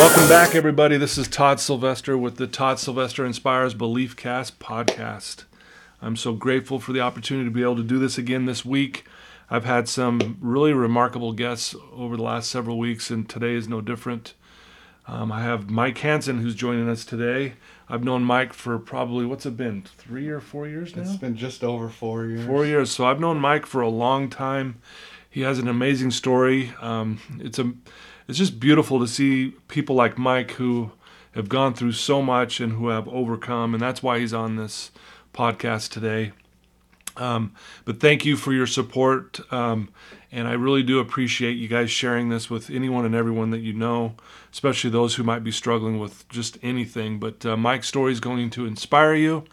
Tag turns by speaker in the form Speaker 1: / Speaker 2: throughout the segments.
Speaker 1: Welcome back, everybody. This is Todd Sylvester with the Todd Sylvester Inspires Belief Cast podcast. I'm so grateful for the opportunity to be able to do this again this week. I've had some really remarkable guests over the last several weeks, and today is no different. Um, I have Mike Hansen who's joining us today. I've known Mike for probably, what's it been, three or four years now?
Speaker 2: It's been just over four years.
Speaker 1: Four years. So I've known Mike for a long time. He has an amazing story. Um, it's a, it's just beautiful to see people like Mike who have gone through so much and who have overcome, and that's why he's on this podcast today. Um, but thank you for your support, um, and I really do appreciate you guys sharing this with anyone and everyone that you know, especially those who might be struggling with just anything. But uh, Mike's story is going to inspire you,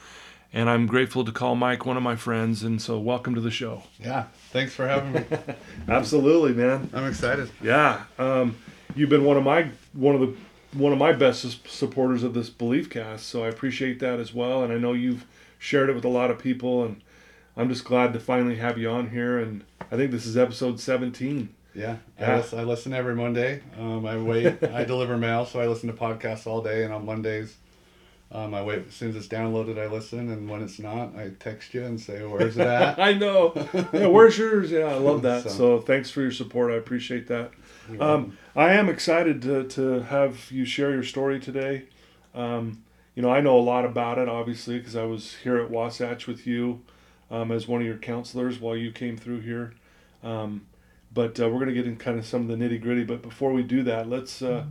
Speaker 1: and I'm grateful to call Mike one of my friends. And so, welcome to the show.
Speaker 2: Yeah, thanks for having me.
Speaker 1: Absolutely, man.
Speaker 2: I'm excited.
Speaker 1: Yeah, um, you've been one of my one of the one of my best supporters of this belief cast, so I appreciate that as well. And I know you've shared it with a lot of people, and I'm just glad to finally have you on here. And I think this is episode 17.
Speaker 2: Yeah,
Speaker 1: Yeah.
Speaker 2: I, listen, I listen every Monday. Um, I wait. I deliver mail, so I listen to podcasts all day. And on Mondays, um, I wait. As soon as it's downloaded, I listen. And when it's not, I text you and say, "Where's it at?"
Speaker 1: I know. Yeah, where's yours? Yeah, I love that. So,
Speaker 2: So-
Speaker 1: thanks for your support. I appreciate that. Um, I am excited to, to have you share your story today. Um, you know, I know a lot about it, obviously, because I was here at Wasatch with you um, as one of your counselors while you came through here. Um, but uh, we're going to get in kind of some of the nitty gritty. But before we do that, let's, uh,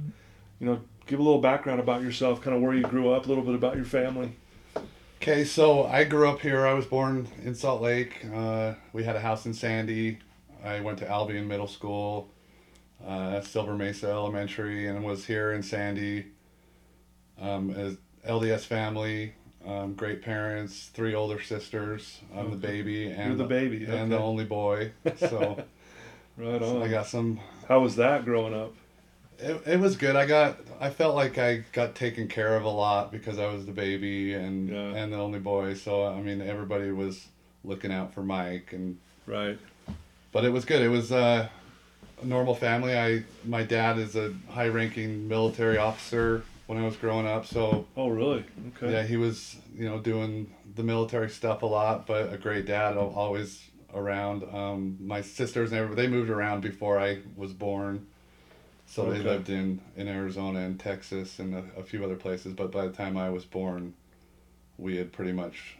Speaker 1: you know, give a little background about yourself, kind of where you grew up, a little bit about your family.
Speaker 2: Okay, so I grew up here. I was born in Salt Lake. Uh, we had a house in Sandy. I went to Albion Middle School, uh, Silver Mesa Elementary, and was here in Sandy. Um, as LDS family, um, great parents, three older sisters. I'm the baby, and
Speaker 1: You're the baby,
Speaker 2: and the only boy. So,
Speaker 1: Right
Speaker 2: so
Speaker 1: on.
Speaker 2: I got some.
Speaker 1: How was that growing up?
Speaker 2: It, it was good. I got. I felt like I got taken care of a lot because I was the baby and
Speaker 1: Yeah.
Speaker 2: and the only boy. So I mean, everybody was looking out for Mike, and
Speaker 1: Right.
Speaker 2: but it was good. It was uh, a normal family. I my dad is a high-ranking military officer when I was growing up. So
Speaker 1: Oh, really? Okay.
Speaker 2: yeah, he was you know doing the military stuff a lot, but a great dad always around. Um, my sisters and everybody they moved around before I was born, so
Speaker 1: Okay.
Speaker 2: they lived in in Arizona and Texas and a, a few other places. But by the time I was born, we had pretty much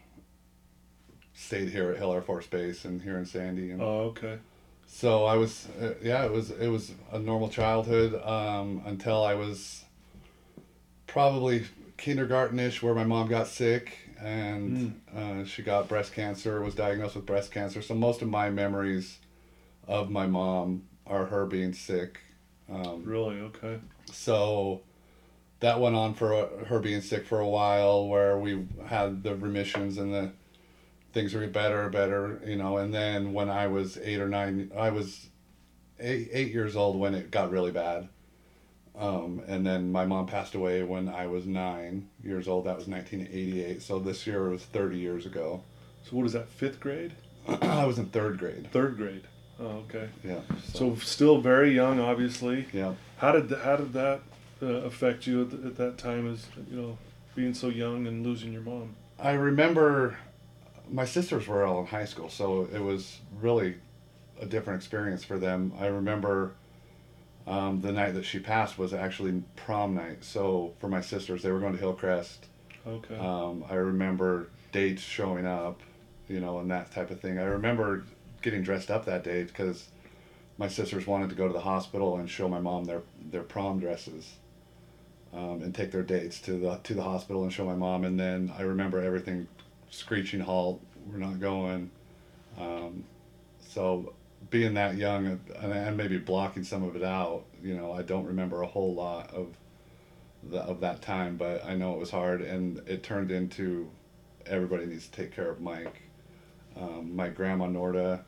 Speaker 2: stayed here at Hill Air Force Base and here in Sandy. And
Speaker 1: Oh, okay.
Speaker 2: so I was, uh, yeah, it was it was a normal childhood um, until I was probably kindergartenish, where my mom got sick and uh, she got breast cancer, was diagnosed with breast cancer. So most of my memories of my mom are her being sick. Um,
Speaker 1: Really? Okay.
Speaker 2: so that went on for her being sick for a while where we had the remissions and the things were better better you know and then when i was eight or nine i was eight, eight years old when it got really bad um, and then my mom passed away when i was nine years old that was 1988 so this year was 30 years ago
Speaker 1: So what is that? Fifth grade?
Speaker 2: i was in third grade
Speaker 1: Third grade? Oh, okay.
Speaker 2: yeah
Speaker 1: So still very young, obviously.
Speaker 2: yeah
Speaker 1: How did th- how did that uh, affect you at, th- at that time? As you know, being so young and losing your mom.
Speaker 2: I remember my sisters were all in high school, so it was really a different experience for them. I remember um, the night that she passed was actually prom night. So for my sisters, they were going to Hillcrest.
Speaker 1: Okay.
Speaker 2: Um, I remember dates showing up, you know, and that type of thing. I remember getting dressed up that day because my sisters wanted to go to the hospital and show my mom their their prom dresses. Um, and take their dates to the to the hospital and show my mom, and then I remember everything screeching halt. We're not going. Um, so being that young and, and maybe blocking some of it out, you know, I don't remember a whole lot of the, of that time, but I know it was hard, and it turned into everybody needs to take care of Mike. Um, my grandma Norda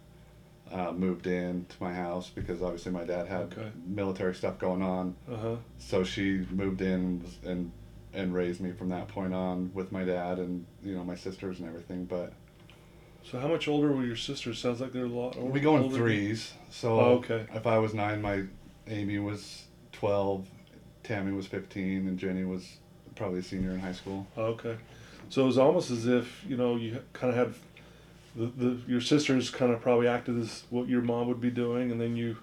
Speaker 2: uh, moved in to my house because obviously my dad had
Speaker 1: Okay.
Speaker 2: military stuff going on,
Speaker 1: Uh huh.
Speaker 2: so she moved in and and raised me from that point on with my dad and you know my sisters and everything. But
Speaker 1: So how much older were your sisters? Sounds like they're a lot. Older,
Speaker 2: we go in threes. So
Speaker 1: Oh, okay.
Speaker 2: if I was nine, my Amy was 12, Tammy was 15, and Jenny was probably a senior in high school.
Speaker 1: Okay, so it was almost as if you know you kind of had the, the your sisters kind of probably acted as what your mom would be doing, and then you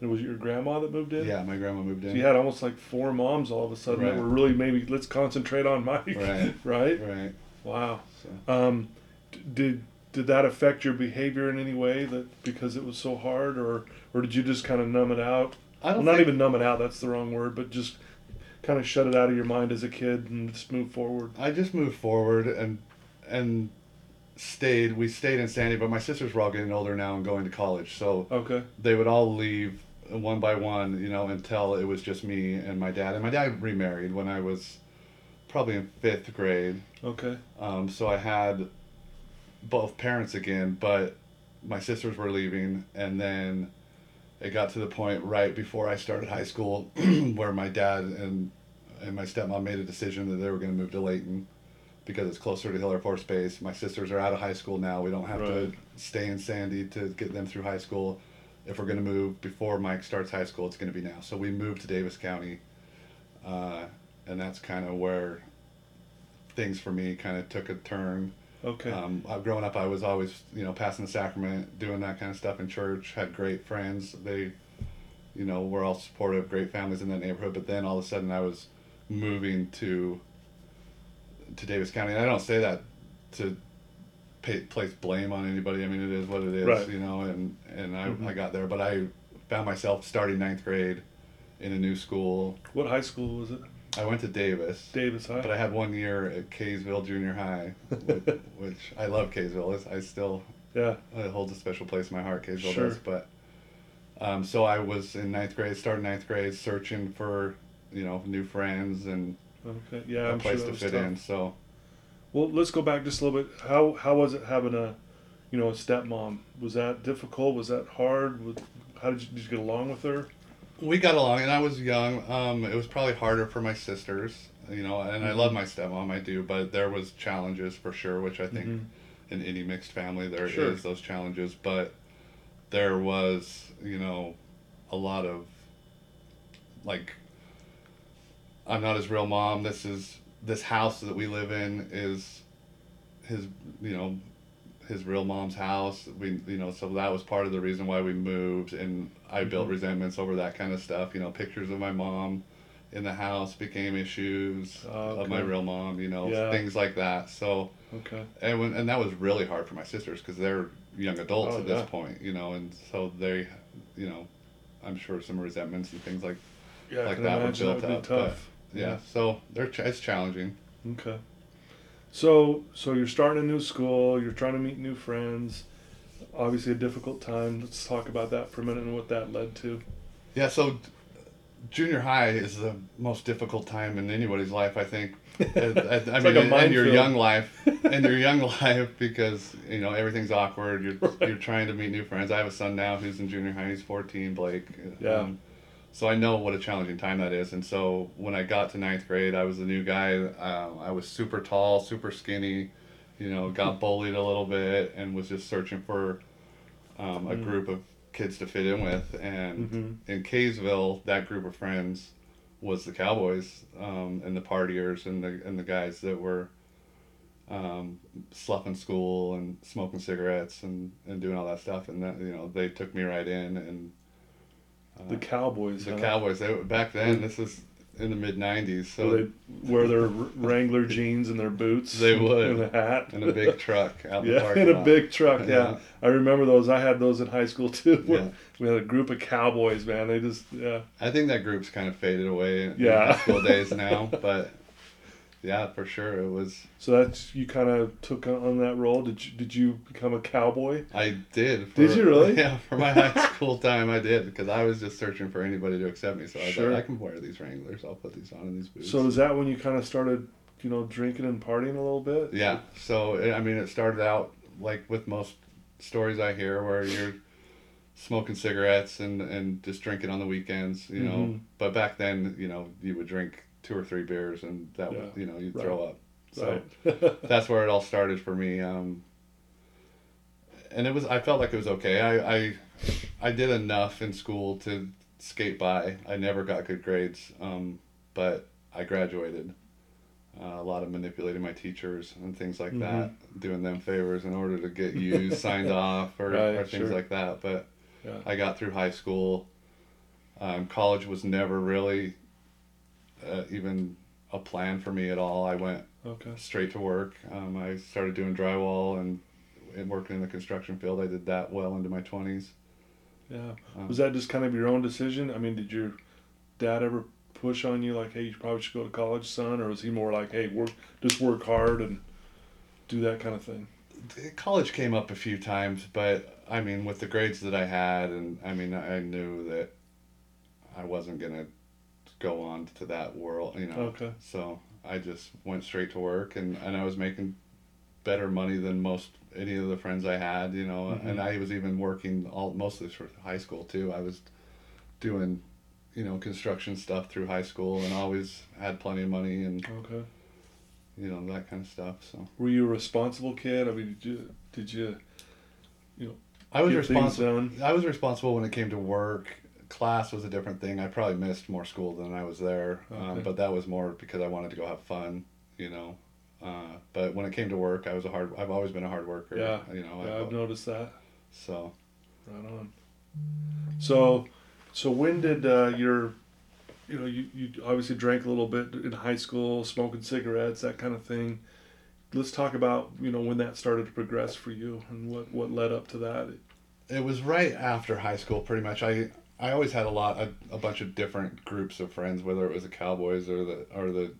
Speaker 1: it was your grandma that moved in.
Speaker 2: Yeah, my grandma moved in.
Speaker 1: So you had almost like four moms all of a sudden that
Speaker 2: Right.
Speaker 1: were really maybe let's concentrate on Mike.
Speaker 2: Right.
Speaker 1: right.
Speaker 2: Right.
Speaker 1: Wow.
Speaker 2: So.
Speaker 1: Um, d- did did that affect your behavior in any way that because it was so hard, or or did you just kind of numb it out?
Speaker 2: I don't
Speaker 1: not
Speaker 2: think-
Speaker 1: even numb it out. That's the wrong word, but just kind of shut it out of your mind as a kid and just move forward.
Speaker 2: I just moved forward and and stayed. We stayed in Sandy, but my sisters were all getting older now and going to college, so
Speaker 1: Okay.
Speaker 2: they would all leave one by one, you know, until it was just me and my dad. And my dad remarried when I was probably in fifth grade.
Speaker 1: Okay.
Speaker 2: Um, so I had both parents again, but my sisters were leaving, and then it got to the point right before I started high school where my dad and and my stepmom made a decision that they were going to move to Layton because it's closer to Hill Air Force Base. My sisters are out of high school now. We don't have
Speaker 1: Right.
Speaker 2: to stay in Sandy to get them through high school. If we're going to move before Mike starts high school, it's going to be now. So we moved to Davis County, uh, and that's kind of where things for me kind of took a turn.
Speaker 1: Okay.
Speaker 2: Um, growing up, I was always, you know, passing the sacrament, doing that kind of stuff in church. Had great friends. They, you know, were all supportive, great families in that neighborhood. But then all of a sudden, I was moving to to Davis County. And I don't say that to pay, place blame on anybody. I mean, it is what it is,
Speaker 1: Right.
Speaker 2: you know. And and I,
Speaker 1: Mhm.
Speaker 2: I got there, but I found myself starting ninth grade in a new school.
Speaker 1: what high school was it?
Speaker 2: I went to Davis.
Speaker 1: Davis High.
Speaker 2: But I had one year at Kaysville Junior High, which, which I love Kaysville. I still
Speaker 1: yeah.
Speaker 2: it holds a special place in my heart. Kaysville
Speaker 1: Sure.
Speaker 2: does. But um, so I was in ninth grade, started ninth grade, searching for you know new friends and
Speaker 1: Okay. Yeah.
Speaker 2: a
Speaker 1: I'm
Speaker 2: place
Speaker 1: that
Speaker 2: to fit
Speaker 1: tough.
Speaker 2: in. So
Speaker 1: Well, let's go back just a little bit. How how was it having a, you know, a stepmom? Was that difficult? Was that hard? How did you, did you get along with her?
Speaker 2: we got along, and I was young. Um, it was probably harder for my sisters, you know. And I
Speaker 1: Mm-hmm.
Speaker 2: love my stepmom, I do, but there was challenges for sure, which I think
Speaker 1: Mhm.
Speaker 2: in any mixed family there is
Speaker 1: Sure.
Speaker 2: those challenges but there was you know a lot of like i'm not his real mom this is this house that we live in is his you know his real mom's house we you know so that was part of the reason why we moved and i built
Speaker 1: Mhm.
Speaker 2: resentments over that kind of stuff you know pictures of my mom in the house became issues
Speaker 1: Oh,
Speaker 2: of my real mom you know
Speaker 1: Yeah.
Speaker 2: things like that so
Speaker 1: Okay.
Speaker 2: and when, and that was really hard for my sisters because they're young adults
Speaker 1: Oh,
Speaker 2: at this point, you know, and so they, you know, I'm sure some resentments and things like
Speaker 1: Yeah,
Speaker 2: like that were built
Speaker 1: that
Speaker 2: up.
Speaker 1: be tough.
Speaker 2: But yeah, so they're ch- it's challenging.
Speaker 1: Okay. So so you're starting a new school. You're trying to meet new friends. Obviously, a difficult time. Let's talk about that for a minute and what that led to.
Speaker 2: Yeah, so junior high is the most difficult time in anybody's life, I think. I, I, mean,
Speaker 1: like
Speaker 2: in, your young life, in your young life, because you know everything's awkward. You're
Speaker 1: Right.
Speaker 2: you're trying to meet new friends. I have a son now who's in junior high. He's 14, Blake.
Speaker 1: Yeah.
Speaker 2: Um, so I know what a challenging time that is. And so when I got to ninth grade, I was a new guy. Um, I was super tall, super skinny. You know, got bullied a little bit, and was just searching for um, a
Speaker 1: Mm.
Speaker 2: group of kids to fit in with. And
Speaker 1: Mhm.
Speaker 2: in Kaysville, that group of friends was the Cowboys um, and the partiers and the and the guys that were um, sloughing school and smoking cigarettes and, and doing all that stuff. And that you know they took me right in and
Speaker 1: The uh, Cowboys.
Speaker 2: the
Speaker 1: huh?
Speaker 2: Cowboys. They back then. This is in the mid '90s,
Speaker 1: So they wear their Wrangler jeans and their boots.
Speaker 2: They would.
Speaker 1: And a hat.
Speaker 2: and a big truck out in the
Speaker 1: Yeah,
Speaker 2: parking
Speaker 1: in a
Speaker 2: lot.
Speaker 1: big truck. Yeah.
Speaker 2: Yeah.
Speaker 1: I remember those. I had those in high school too.
Speaker 2: Yeah.
Speaker 1: We had a group of cowboys, man. They just, yeah.
Speaker 2: I think that group's kind of faded away in
Speaker 1: Yeah.
Speaker 2: school days now, but yeah, for sure it was.
Speaker 1: So that's you kind of took on that role. Did you did you become a cowboy?
Speaker 2: I did. For,
Speaker 1: Did you really?
Speaker 2: Yeah, for my high school time, I did because I was just searching for anybody to accept me. So I
Speaker 1: Sure.
Speaker 2: thought I can wear these Wranglers. I'll put these on in these boots.
Speaker 1: So is that when you kind of started, you know, drinking and partying a little bit?
Speaker 2: Yeah. So I mean, it started out like with most stories I hear, where you're smoking cigarettes and and just drinking on the weekends, you know.
Speaker 1: Mhm.
Speaker 2: But back then, you know, you would drink two or three beers, and that would, you know, you'd
Speaker 1: Right.
Speaker 2: throw up. So
Speaker 1: Right.
Speaker 2: that's where it all started for me. Um, and it was I felt like it was okay. I, I I did enough in school to skate by. I never got good grades. Um, but I graduated. Uh, a lot of manipulating my teachers and things like
Speaker 1: Mhm.
Speaker 2: that, doing them favors in order to get you signed off or,
Speaker 1: Right,
Speaker 2: or things
Speaker 1: sure.
Speaker 2: like that. But
Speaker 1: Yeah.
Speaker 2: I got through high school. Um, college was never really uh, even a plan for me at all. I went
Speaker 1: Okay.
Speaker 2: straight to work. Um, I started doing drywall and, and working in the construction field. I did that well into my 20s.
Speaker 1: Yeah.
Speaker 2: Um,
Speaker 1: Was that just kind of your own decision? I mean, did your dad ever push on you like, "Hey, you probably should go to college, son," or was he more like, "Hey, work, just work hard and do that kind of thing"?
Speaker 2: college came up a few times, but I mean, with the grades that I had, and I mean, I knew that I wasn't gonna go on to that world, you know.
Speaker 1: Okay.
Speaker 2: So I just went straight to work, and and I was making better money than most any of the friends I had, you know.
Speaker 1: Mhm.
Speaker 2: And I was even working all mostly for high school too. I was doing, you know, construction stuff through high school, and always had plenty of money and
Speaker 1: Okay.
Speaker 2: you know that kind of stuff. So
Speaker 1: Were you a responsible kid? I mean, did you did you
Speaker 2: you know
Speaker 1: I was
Speaker 2: responsible. I was responsible when it came to work. Class was a different thing. I probably missed more school than I was there, um, but that was more because I wanted to go have fun, you know. Uh, but when it came to work, I was a hard. I've always been a hard worker.
Speaker 1: Yeah.
Speaker 2: you know.
Speaker 1: Yeah, I've noticed that.
Speaker 2: so
Speaker 1: Right on. So, so when did uh, your, you know, you, you obviously drank a little bit in high school, smoking cigarettes, that kind of thing. Let's talk about you know when that started to progress for you and what what led up to that.
Speaker 2: it was right after high school, pretty much. I I always had a lot, a, a bunch of different groups of friends, whether it was the Cowboys or the or the,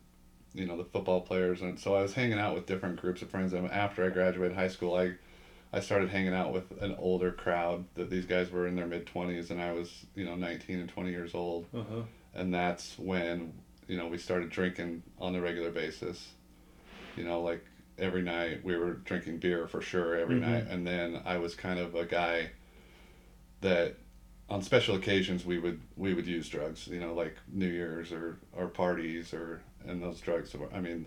Speaker 2: you know, the football players, and so I was hanging out with different groups of friends. And after I graduated high school, I I started hanging out with an older crowd that these guys were in their mid twenties, and I was you know nineteen and twenty years old,
Speaker 1: Uh huh.
Speaker 2: and that's when you know we started drinking on a regular basis. You know, like every night we were drinking beer for sure every
Speaker 1: Mhm.
Speaker 2: night, and then I was kind of a guy that on special occasions we would we would use drugs. You know, like New Year's or or parties or and those drugs. were- I mean.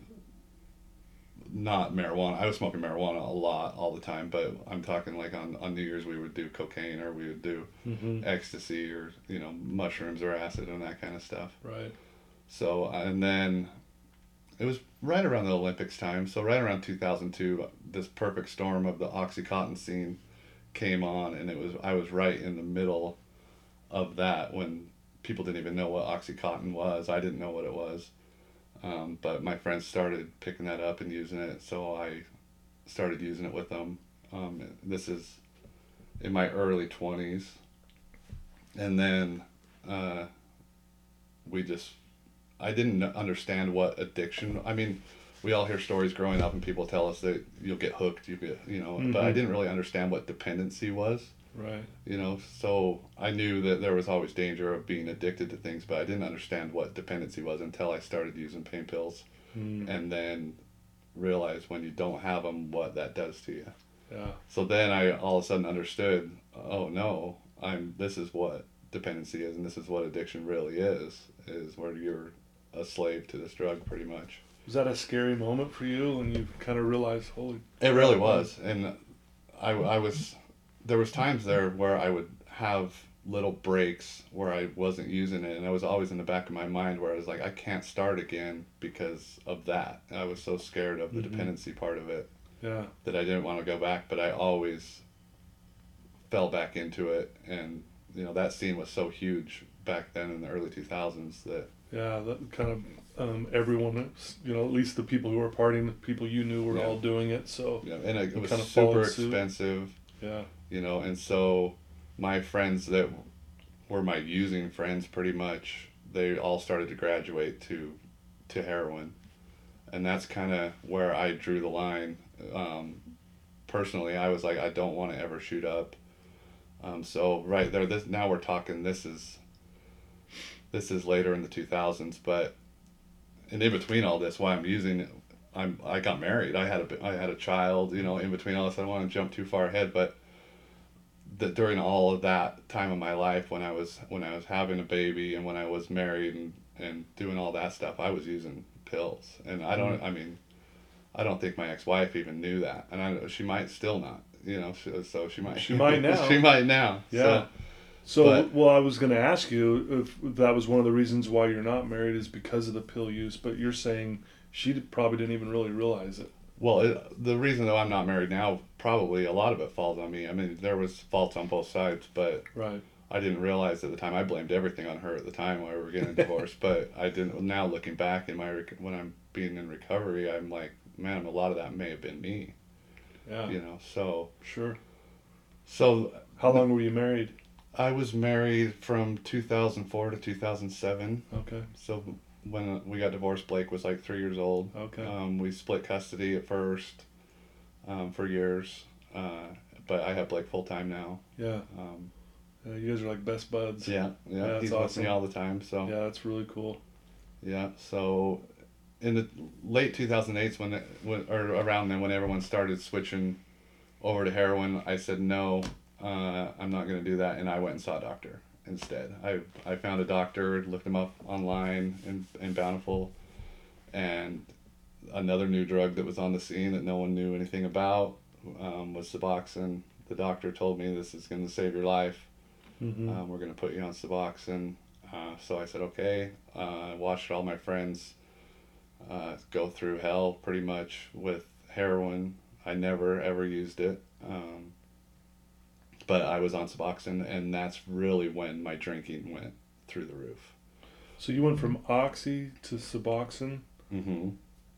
Speaker 2: Not marijuana. I was smoking marijuana a lot all the time, but I'm talking like on, on New Year's we would do cocaine or we would do
Speaker 1: Mm-hmm.
Speaker 2: ecstasy or you know mushrooms or acid and that kind of stuff.
Speaker 1: Right.
Speaker 2: So and then it was right around the Olympics time. So right around 2002, this perfect storm of the OxyContin scene came on, and it was I was right in the middle of that when people didn't even know what OxyContin was. I didn't know what it was, um, but my friends started picking that up and using it. So I started using it with them. Um, this is in my early 20s, and then uh, we just I didn't understand what addiction. I mean, we all hear stories growing up, and people tell us that you'll get hooked. You get, you know, but I
Speaker 1: Mhm.
Speaker 2: didn't really understand what dependency was.
Speaker 1: Right.
Speaker 2: You know, so I knew that there was always danger of being addicted to things, but I didn't understand what dependency was until I started using pain pills,
Speaker 1: Mm.
Speaker 2: and then realized when you don't have them, what that does to you.
Speaker 1: Yeah.
Speaker 2: So then I all of a sudden understood. Oh no, I'm. This is what dependency is, and this is what addiction really is. Is where you're a slave to this drug, pretty much.
Speaker 1: Was that a scary moment for you when you kind of realized, holy?
Speaker 2: It really was, and I, I was. There was times there where I would have little breaks where I wasn't using it, and I was always in the back of my mind where I was like, I can't start again because of that. I was so scared of the
Speaker 1: Mhm.
Speaker 2: dependency part of it.
Speaker 1: Yeah.
Speaker 2: that I didn't want to go back, but I always fell back into it. And, you know, that scene was so huge back then in the early 2000s that,
Speaker 1: Yeah. That kind of um, everyone, you know, at least the people who were partying, the people you knew were
Speaker 2: Yeah.
Speaker 1: all doing it. So
Speaker 2: yeah, and it,
Speaker 1: You
Speaker 2: was
Speaker 1: kinda
Speaker 2: super
Speaker 1: followed suit.
Speaker 2: expensive,
Speaker 1: yeah.
Speaker 2: you know, and so my friends that were my using friends pretty much, they all started to graduate to, to heroin. And that's kind of where I drew the line. Um, personally, I was like, I don't want to ever shoot up. Um, so right there, this now we're talking. This is this is later in the two thousands, but and in between all this, why I'm using, I'm I got married. I had a I had a child. You know, in between all this, I don't want to jump too far ahead, but that during all of that time of my life, when I was when I was having a baby and when I was married and and doing all that stuff, I was using pills, and I don't. Mm-hmm. I mean, I don't think my ex-wife even knew that, and I she might still not. You know, so, so she might.
Speaker 1: She might now.
Speaker 2: she might now.
Speaker 1: Yeah.
Speaker 2: So,
Speaker 1: So,
Speaker 2: But-
Speaker 1: well, I was going to ask you if that was one of the reasons why you're not married is because of the pill use, but you're saying she probably didn't even really realize it.
Speaker 2: Well, it, the reason that I'm not married now, probably a lot of it falls on me. I mean, there was faults on both sides, but
Speaker 1: Right.
Speaker 2: I didn't realize at the time. I blamed everything on her at the time while we were getting divorced. but I didn't. Now looking back in my when I'm being in recovery, I'm like, man, a lot of that may have been me.
Speaker 1: Yeah.
Speaker 2: You know, so
Speaker 1: Sure.
Speaker 2: so
Speaker 1: How long were you married?
Speaker 2: I was married from 2004 to 2007.
Speaker 1: Okay.
Speaker 2: So when we got divorced, Blake was like three years old.
Speaker 1: Okay.
Speaker 2: Um, we split custody at first um, for years, uh, but I have Blake full time now.
Speaker 1: Yeah.
Speaker 2: Um,
Speaker 1: Yeah, you guys are like best buds.
Speaker 2: yeah,
Speaker 1: Yeah,
Speaker 2: yeah,
Speaker 1: that's
Speaker 2: he's with me all the time. So
Speaker 1: Yeah, that's really cool.
Speaker 2: yeah, so in the late 2008s when, it, when or around then when everyone started switching over to heroin, I said no, uh, I'm not going to do that, and I went and saw a doctor instead. I I found a doctor, looked him up online in in Bountiful, and another new drug that was on the scene that no one knew anything about um, was Suboxone. The doctor told me this is going to save your life.
Speaker 1: hmm
Speaker 2: Um, we're going to put you on Suboxone. Uh, so I said, okay. Uh, I watched all my friends uh, go through hell pretty much with heroin. I never ever used it. Um, but I was on Suboxone, and that's really when my drinking went through the roof.
Speaker 1: So you went from oxy to Suboxone.
Speaker 2: hmm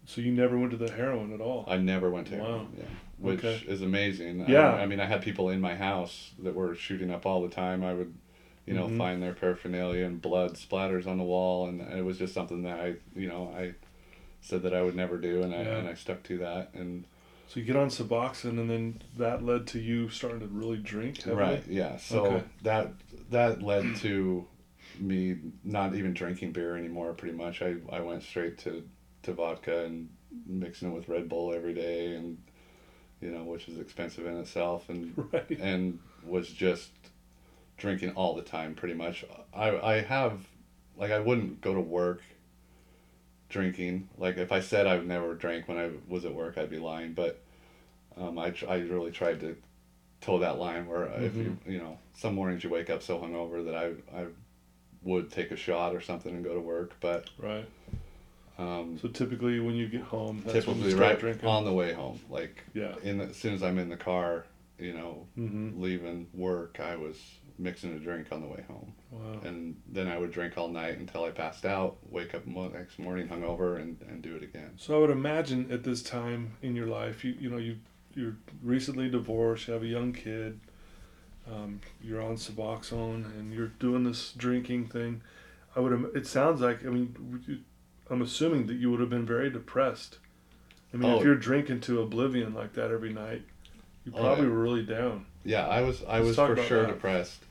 Speaker 1: So you never went to the heroin at all.
Speaker 2: I never went to
Speaker 1: Wow.
Speaker 2: heroin. Yeah. Which
Speaker 1: Okay.
Speaker 2: is amazing.
Speaker 1: Yeah.
Speaker 2: I, I mean, I had people in my house that were shooting up all the time. I would, you know,
Speaker 1: Mhm.
Speaker 2: find their paraphernalia and blood splatters on the wall, and it was just something that I, you know, I said that I would never do, and I
Speaker 1: Yeah.
Speaker 2: and I stuck to that. And
Speaker 1: So you get on Suboxone, and then that led to you starting to really drink. heavily?
Speaker 2: right, yeah. So
Speaker 1: Okay.
Speaker 2: that that led to me not even drinking beer anymore. Pretty much, I I went straight to to vodka and mixing it with Red Bull every day, and you know, which is expensive in itself, and
Speaker 1: Right.
Speaker 2: and was just drinking all the time pretty much i i have like i wouldn't go to work drinking like if i said I've never drank when i was at work i'd be lying but um, I, I really tried to toe that line where if you you know some mornings you wake up so hungover that i i would take a shot or something and go to work but
Speaker 1: Right.
Speaker 2: um,
Speaker 1: So typically, when you get home, that's when you
Speaker 2: typically right
Speaker 1: drinking.
Speaker 2: on the way home like
Speaker 1: yeah.
Speaker 2: in the, as soon as i'm in the car you know
Speaker 1: hmm
Speaker 2: leaving work, I was mixing a drink on the way home,
Speaker 1: Wow.
Speaker 2: and then I would drink all night until I passed out. Wake up mo- next morning hungover and, and do it again.
Speaker 1: So I would imagine at this time in your life, you you know you you're recently divorced, you have a young kid, um, you're on Suboxone, and you're doing this drinking thing. I would. im- It sounds like I mean, I'm assuming that you would have been very depressed. I mean,
Speaker 2: Oh.
Speaker 1: if you're drinking to oblivion like that every night, you
Speaker 2: Oh,
Speaker 1: probably
Speaker 2: yeah.
Speaker 1: were really down.
Speaker 2: Yeah, I was I
Speaker 1: Let's
Speaker 2: was for sure
Speaker 1: that.
Speaker 2: depressed,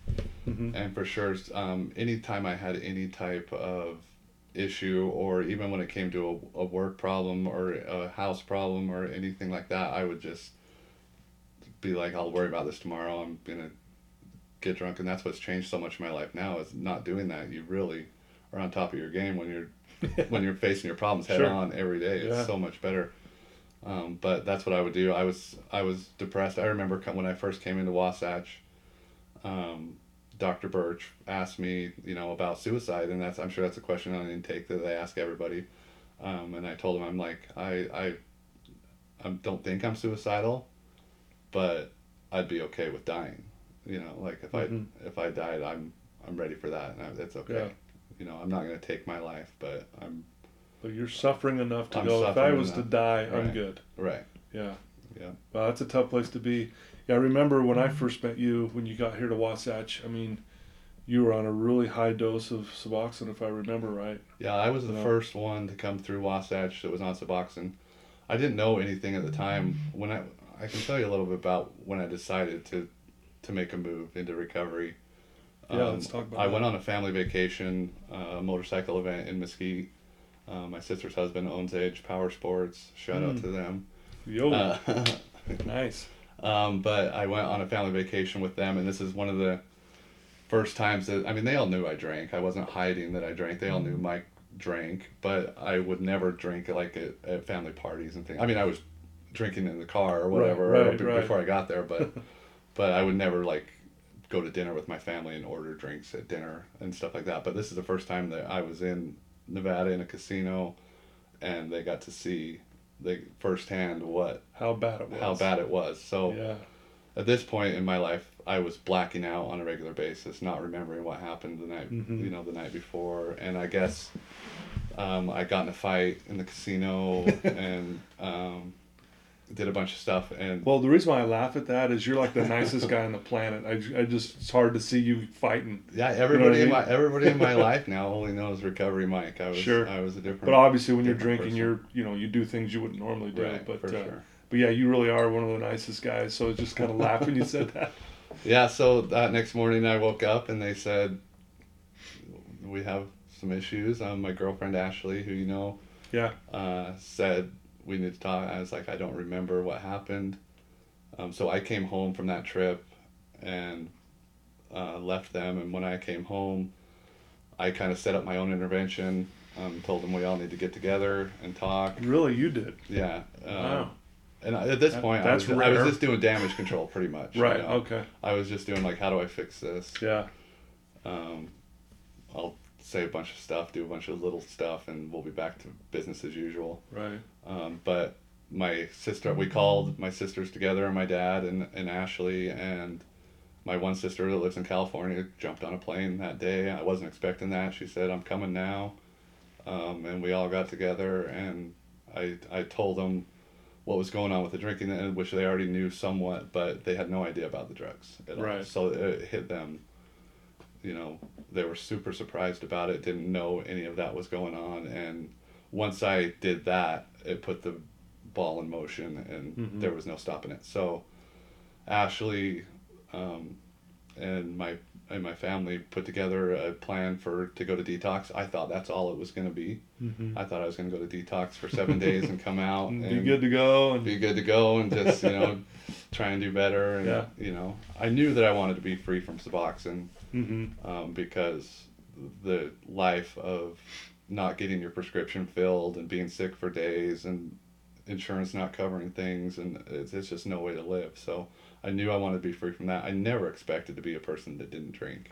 Speaker 1: hmm
Speaker 2: and for sure, um, anytime I had any type of issue, or even when it came to a, a work problem or a house problem or anything like that, I would just be like, I'll worry about this tomorrow. I'm gonna get drunk, and that's what's changed so much in my life now is not doing that. You really are on top of your game when you're when you're facing your problems head
Speaker 1: Sure.
Speaker 2: on every day. It's
Speaker 1: Yeah.
Speaker 2: so much better. Um, but that's what I would do. I was I was depressed. I remember when I first came into Wasatch, um, Dr. Birch asked me, you know, about suicide, and that's I'm sure that's a question on intake that they ask everybody. Um, and I told him I'm like I I, I don't think I'm suicidal, but I'd be okay with dying. You know, like if
Speaker 1: Mhm.
Speaker 2: I if I died, I'm I'm ready for that, and I, that's okay.
Speaker 1: Yeah.
Speaker 2: You know, I'm not gonna take my life, but I'm
Speaker 1: But you're suffering enough to
Speaker 2: I'm
Speaker 1: go. If I was to
Speaker 2: enough.
Speaker 1: die, I'm good.
Speaker 2: right.
Speaker 1: Yeah.
Speaker 2: Yeah.
Speaker 1: Well, that's a tough place to be. Yeah, I remember when I first met you when you got here to Wasatch. I mean, you were on a really high dose of Suboxone, if I remember right.
Speaker 2: Yeah, I was the first one to come through Wasatch that was on Suboxone. I didn't know anything at the time. When I I can tell you a little bit about when I decided to to make a move into recovery.
Speaker 1: Yeah, let's talk about it.
Speaker 2: I
Speaker 1: that.
Speaker 2: went on a family vacation, uh, a motorcycle event in Mesquite. Uh, my sister's husband owns Edge Power Sports. Shout out
Speaker 1: Mm.
Speaker 2: to them.
Speaker 1: Yo,
Speaker 2: Uh,
Speaker 1: nice.
Speaker 2: Um, but I went on a family vacation with them, and this is one of the first times that I mean they all knew I drank. I wasn't hiding that I drank. They all knew Mike drank, but I would never drink like at, at family parties and things. I mean, I was drinking in the car or
Speaker 1: Right,
Speaker 2: whatever
Speaker 1: right,
Speaker 2: be-
Speaker 1: right.
Speaker 2: before I got there, but but I would never like go to dinner with my family and order drinks at dinner and stuff like that. But this is the first time that I was in Nevada in a casino, and they got to see the firsthand what
Speaker 1: How bad it was.
Speaker 2: how bad it was. So
Speaker 1: Yeah.
Speaker 2: at this point in my life, I was blacking out on a regular basis, not remembering what happened the night,
Speaker 1: Mhm.
Speaker 2: you know, the night before. And I guess um, I got in a fight in the casino and um, did a bunch of stuff. And
Speaker 1: Well, the reason why I laugh at that is you're like the nicest guy on the planet. I, I just it's hard to see you fighting.
Speaker 2: yeah, everybody
Speaker 1: I
Speaker 2: in
Speaker 1: mean?
Speaker 2: my everybody in my life now only knows Recovery Mike. I was
Speaker 1: Sure.
Speaker 2: I was a different.
Speaker 1: But obviously, when you're drinking,
Speaker 2: person.
Speaker 1: you're you know you do things you wouldn't normally do.
Speaker 2: right,
Speaker 1: but
Speaker 2: for
Speaker 1: uh,
Speaker 2: sure.
Speaker 1: but yeah, you really are one of the nicest guys. So just kind of laughing you said that.
Speaker 2: Yeah, so that next morning I woke up and they said we have some issues. Um, my girlfriend Ashley, who you know,
Speaker 1: Yeah.
Speaker 2: uh, said we need to talk. I was like, I don't remember what happened. Um, so I came home from that trip and uh, left them. And when I came home, I kind of set up my own intervention. Um, told them we all need to get together and talk.
Speaker 1: Really, you did.
Speaker 2: Yeah. Um,
Speaker 1: Wow.
Speaker 2: And I- at this
Speaker 1: That-
Speaker 2: point, I was, I was just doing damage control pretty much. you
Speaker 1: Right.
Speaker 2: know.
Speaker 1: Okay.
Speaker 2: I was just doing like, how do I fix this?
Speaker 1: Yeah.
Speaker 2: Um, I'll say a bunch of stuff, do a bunch of little stuff, and we'll be back to business as usual.
Speaker 1: Right.
Speaker 2: Um, but my sister, we called my sisters together and my dad and, and Ashley and my one sister that lives in California jumped on a plane that day. I wasn't expecting that. She said, I'm coming now. Um, and we all got together and I, I told them what was going on with the drinking, and which they already knew somewhat, but they had no idea about the drugs at all.
Speaker 1: Right.
Speaker 2: So it hit them, you know, they were super surprised about it, didn't know any of that was going on. And once I did that, it put the ball in motion and
Speaker 1: Mhm.
Speaker 2: there was no stopping it. So Ashley um, and my and my family put together a plan for to go to detox. I thought that's all it was going to be.
Speaker 1: Mm-hmm.
Speaker 2: I thought I was going to go to detox for seven days and come out and
Speaker 1: Be good to go. And
Speaker 2: be good to go and just you know try and do better and
Speaker 1: Yeah.
Speaker 2: you know I knew that I wanted to be free from Suboxone
Speaker 1: hmm
Speaker 2: um, because the life of not getting your prescription filled and being sick for days and insurance not covering things and it's, it's just no way to live so i knew i wanted to be free from that i never expected to be a person that didn't drink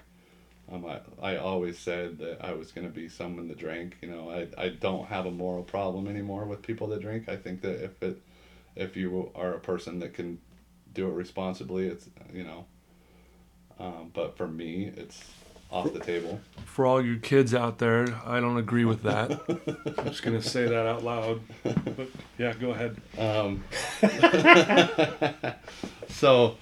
Speaker 2: um, I, I always said that i was going to be someone that drank you know I, I don't have a moral problem anymore with people that drink i think that if it if you are a person that can do it responsibly it's you know um, but for me it's off the table
Speaker 1: For all you kids out there, I don't agree with that. I'm just gonna say that out loud. But yeah, go ahead.
Speaker 2: Um, so,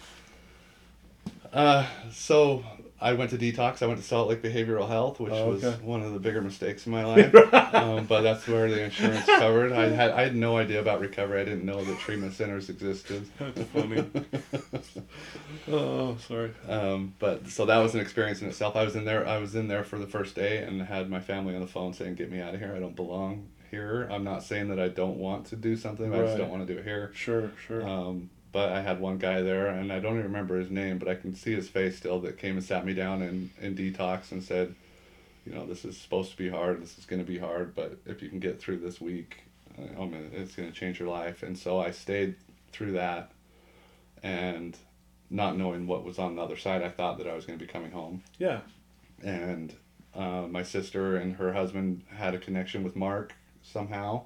Speaker 2: uh, so I went to detox. I went to Salt Lake Behavioral Health, which
Speaker 1: Oh,
Speaker 2: was one of the bigger mistakes in my life. um, but that's where the insurance covered. I had I had no idea about recovery. I didn't know that treatment centers existed.
Speaker 1: That's funny. oh, sorry.
Speaker 2: Um, but so that was an experience in itself. I was in there. I was in there for the first day and had my family on the phone saying, "Get me out of here. I don't belong here." I'm not saying that I don't want to do something. I just don't want to do it here.
Speaker 1: Sure, sure.
Speaker 2: Um, but I had one guy there, and I don't even remember his name, but I can see his face still. That came and sat me down in in detox and said, "You know, this is supposed to be hard. This is going to be hard, but if you can get through this week, uh, I mean, it's going to change your life." And so I stayed through that, and not knowing what was on the other side, I thought that I was going to be coming home
Speaker 1: yeah.
Speaker 2: and uh, my sister and her husband had a connection with Mark somehow.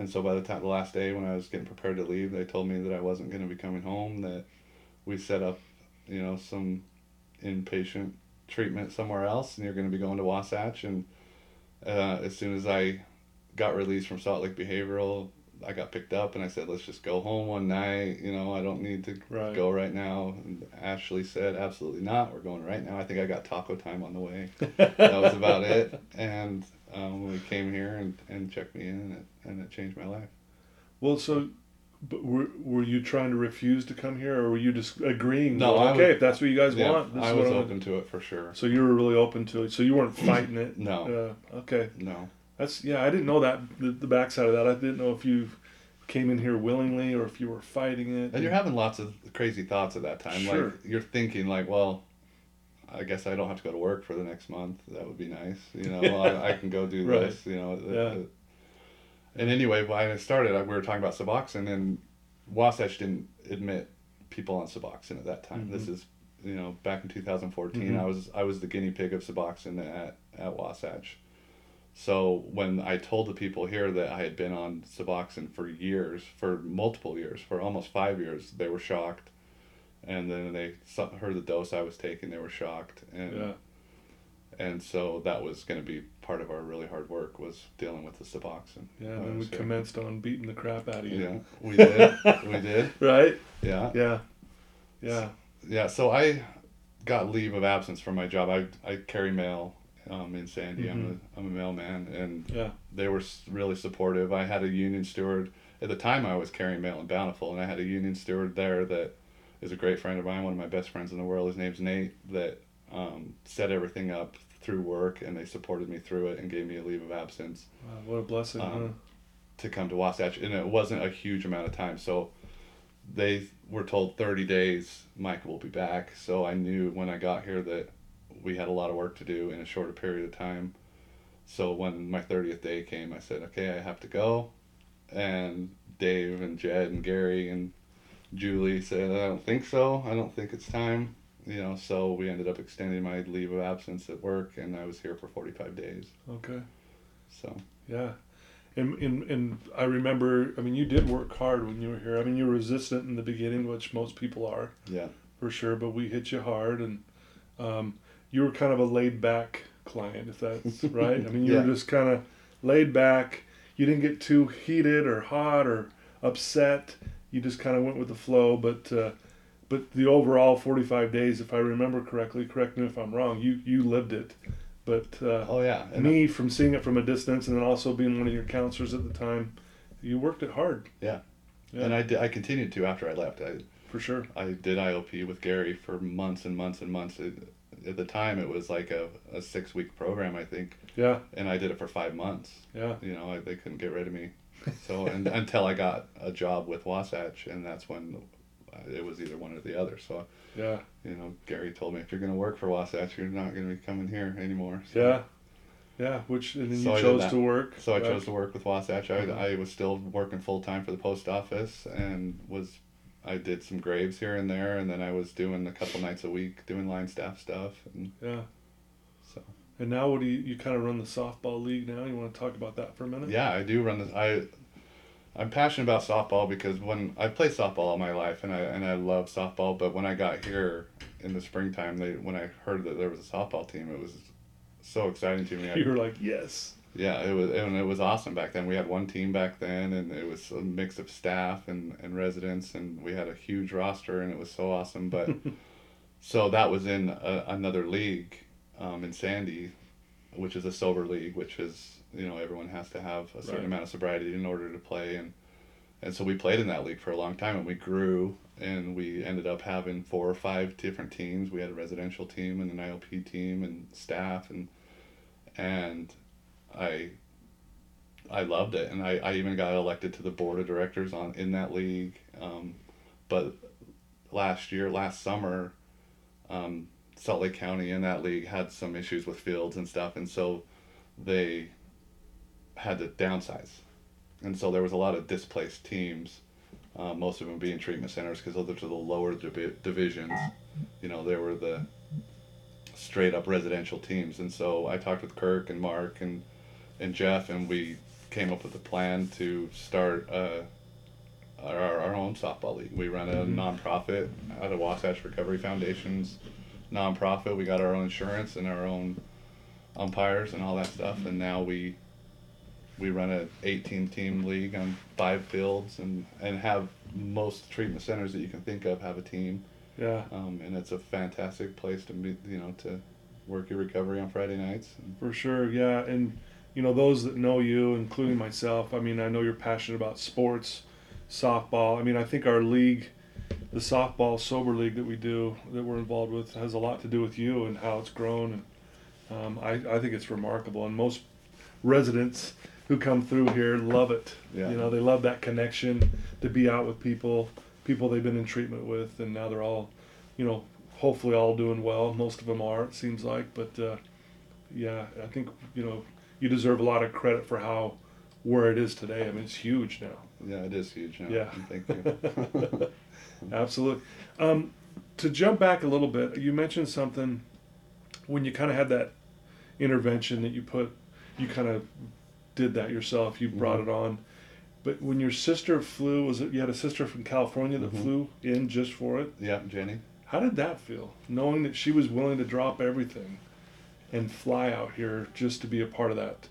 Speaker 2: And so by the time the last day when I was getting prepared to leave, they told me that I wasn't going to be coming home. That we set up, you know, some inpatient treatment somewhere else, and you're going to be going to Wasatch. And uh, as soon as I got released from Salt Lake Behavioral, I got picked up, and I said, "Let's just go home one night. You know, I don't need to
Speaker 1: Right.
Speaker 2: go right now." And Ashley said, "Absolutely not. We're going right now." I think I got taco time on the way. that was about it. And um, we came here and, and checked me in, and it, and it changed my life.
Speaker 1: Well, so, but were, were you trying to refuse to come here, or were you just agreeing?
Speaker 2: No,
Speaker 1: well, okay,
Speaker 2: was-
Speaker 1: if that's what you guys
Speaker 2: Yeah,
Speaker 1: want, this
Speaker 2: I was open to it for sure.
Speaker 1: So you were really open to it. So you weren't fighting it.
Speaker 2: No,
Speaker 1: Uh, okay,
Speaker 2: no.
Speaker 1: That's yeah. I didn't know that the, the backside of that. I didn't know if you came in here willingly or if you were fighting it.
Speaker 2: And you're having lots of crazy thoughts at that time.
Speaker 1: Sure.
Speaker 2: Like you're thinking, like, well, I guess I don't have to go to work for the next month. That would be nice. You know, well, I, I can go do
Speaker 1: Right.
Speaker 2: this. You know. the-
Speaker 1: Yeah.
Speaker 2: the- and anyway, when I started, we were talking about Suboxone, and Wasatch didn't admit people on Suboxone at that time.
Speaker 1: Mhm.
Speaker 2: This is you know, back in 2014,
Speaker 1: Mhm.
Speaker 2: I was I was the guinea pig of Suboxone at at Wasatch. So when I told the people here that I had been on Suboxone for years, for multiple years, for almost five years, they were shocked. And then they heard the dose I was taking, they were shocked. And
Speaker 1: Yeah.
Speaker 2: and so that was going to be part of our really hard work was dealing with the Suboxone.
Speaker 1: Yeah. And then we
Speaker 2: here.
Speaker 1: commenced on beating the crap out of you.
Speaker 2: Yeah, we did. we did.
Speaker 1: Right.
Speaker 2: Yeah.
Speaker 1: Yeah. Yeah.
Speaker 2: Yeah, so I got leave of absence from my job. I, I carry mail um, in Sandy. I'm,
Speaker 1: Mhm.
Speaker 2: a, I'm a mailman, and
Speaker 1: Yeah.
Speaker 2: they were really supportive. I had a union steward. At the time, I was carrying mail in Bountiful, and I had a union steward there that is a great friend of mine, one of my best friends in the world. His name's Nate, that um, set everything up through work, and they supported me through it and gave me a leave of absence
Speaker 1: Wow, what a blessing.
Speaker 2: Um,
Speaker 1: huh?
Speaker 2: to come to Wasatch, and it wasn't a huge amount of time. So they were told 30 days Mike will be back. So I knew when I got here that we had a lot of work to do in a shorter period of time. So when my 30th day came, I said, okay, I have to go. And Dave and Jed and Gary and Julie said, I don't think so. I don't think it's time. You know, so we ended up extending my leave of absence at work, and I was here for 45 days.
Speaker 1: Okay.
Speaker 2: So
Speaker 1: Yeah. And, and, and I remember, I mean, you did work hard when you were here. I mean, you were resistant in the beginning, which most people are.
Speaker 2: yeah,
Speaker 1: for sure, but we hit you hard, and um, you were kind of a laid back client, if that's right. I mean, you
Speaker 2: Yeah.
Speaker 1: were just kind of laid back. You didn't get too heated or hot or upset. You just kind of went with the flow. But uh, but the overall 45 days, if I remember correctly, correct me if I'm wrong. You you lived it, but uh,
Speaker 2: oh yeah, and
Speaker 1: me from seeing it from a distance and then also being one of your counselors at the time, you worked it hard.
Speaker 2: Yeah.
Speaker 1: Yeah.
Speaker 2: And I did. I continued to after I left. I
Speaker 1: for sure.
Speaker 2: I did IOP with Gary for months and months and months. It, at the time, it was like a, a six week program, I think,
Speaker 1: Yeah,
Speaker 2: and I did it for five months.
Speaker 1: yeah,
Speaker 2: You know, I, they couldn't get rid of me. So and until I got a job with Wasatch, and that's when it was either one or the other. So
Speaker 1: yeah,
Speaker 2: you know, Gary told me if you're going to work for Wasatch, you're not going to be coming here anymore. So,
Speaker 1: yeah, yeah. Which and then
Speaker 2: So
Speaker 1: you chose to work.
Speaker 2: So I chose to work with Wasatch. I,
Speaker 1: Mhm.
Speaker 2: I was still working full time for the post office and was I did some graves here and there and then I was doing a couple nights a week doing line staff stuff and
Speaker 1: Yeah.
Speaker 2: so
Speaker 1: And now, what do you you kind of run the softball league now? You want to talk about that for a minute?
Speaker 2: yeah I do run this I I'm passionate about softball because when I played softball all my life and I and I love softball but when I got here in the springtime they when I heard that there was a softball team it was so exciting to me. I-
Speaker 1: You were like, yes.
Speaker 2: Yeah, it was and it was awesome back then. We had one team back then, and it was a mix of staff and, and residents, and we had a huge roster, and it was so awesome. But so that was in a, another league, um, in Sandy, which is a sober league, which is you know everyone has to have a certain
Speaker 1: Right.
Speaker 2: amount of sobriety in order to play, and and so we played in that league for a long time, and we grew, and we ended up having four or five different teams. We had a residential team and an IOP team and staff, and and I I loved it, and I, I even got elected to the board of directors on in that league. Um, but last year, last summer, um, Salt Lake County in that league had some issues with fields and stuff, and so they had to downsize, and so there was a lot of displaced teams. Uh, most of them being treatment centers because those are the lower divi- divisions. You know, they were the straight up residential teams, and so I talked with Kirk and Mark and and Jeff, and we came up with a plan to start uh, our, our own softball league. We run a
Speaker 1: Mhm.
Speaker 2: nonprofit out of Wasatch Recovery Foundation's nonprofit. We got our own insurance and our own umpires and all that stuff, and now we we run a 18 team league on five fields and and have most treatment centers that you can think of have a team
Speaker 1: Yeah,
Speaker 2: um, and it's a fantastic place to meet you know to work your recovery on friday nights
Speaker 1: for sure. Yeah, and you know those that know you, including myself. I mean, I know you're passionate about sports, softball. I mean, I think our league, the softball sober league that we do, that we're involved with, has a lot to do with you and how it's grown. And um, I, I think it's remarkable. And most residents who come through here love it.
Speaker 2: Yeah.
Speaker 1: You know, they love that connection to be out with people, people they've been in treatment with, and now they're all, you know, hopefully all doing well. Most of them are, it seems like. But uh, yeah, I think you know you deserve a lot of credit for how where it is today. I mean, it's huge now.
Speaker 2: yeah it is huge now.
Speaker 1: Yeah.
Speaker 2: thank you
Speaker 1: Absolutely. Um, to jump back a little bit, you mentioned something when you kind of had that intervention that you put, you kind of did that yourself. You brought
Speaker 2: Mhm.
Speaker 1: it on. But when your sister flew, was it you had a sister from California that
Speaker 2: Mhm.
Speaker 1: flew in just for it?
Speaker 2: Yeah, Jenny.
Speaker 1: How did that feel, knowing that she was willing to drop everything and fly out here just to be a part of that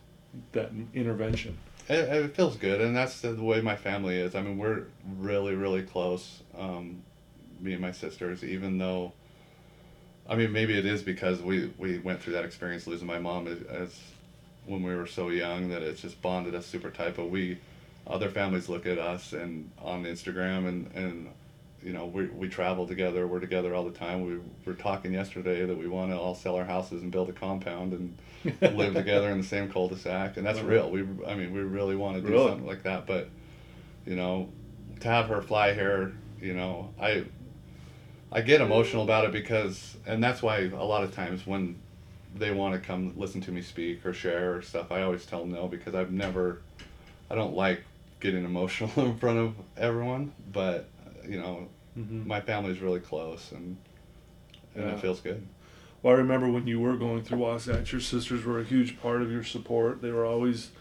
Speaker 1: that intervention?
Speaker 2: It, it feels good, and that's the way my family is. I mean, we're really, really close. Um, me and my sisters, even though, I mean, maybe it is because we we went through that experience losing my mom as, as when we were so young that it's just bonded us super tight. But we, other families look at us and on Instagram and and you know we we travel together. We're together all the time. We were talking yesterday that we want to all sell our houses and build a compound and live together in the same cul-de-sac, and that's real. We, I mean, we really want to do
Speaker 1: Really?
Speaker 2: something like that. But, you know, to have her fly here, you know, I, I get emotional about it because, and that's why a lot of times when they want to come listen to me speak or share or stuff, I always tell them no because I've never, I don't like getting emotional in front of everyone. But, you know,
Speaker 1: Mhm.
Speaker 2: my family's really close and, and
Speaker 1: Yeah.
Speaker 2: it feels good.
Speaker 1: Well, I remember when you were going through Wasatch, your sisters were a huge part of your support. They were always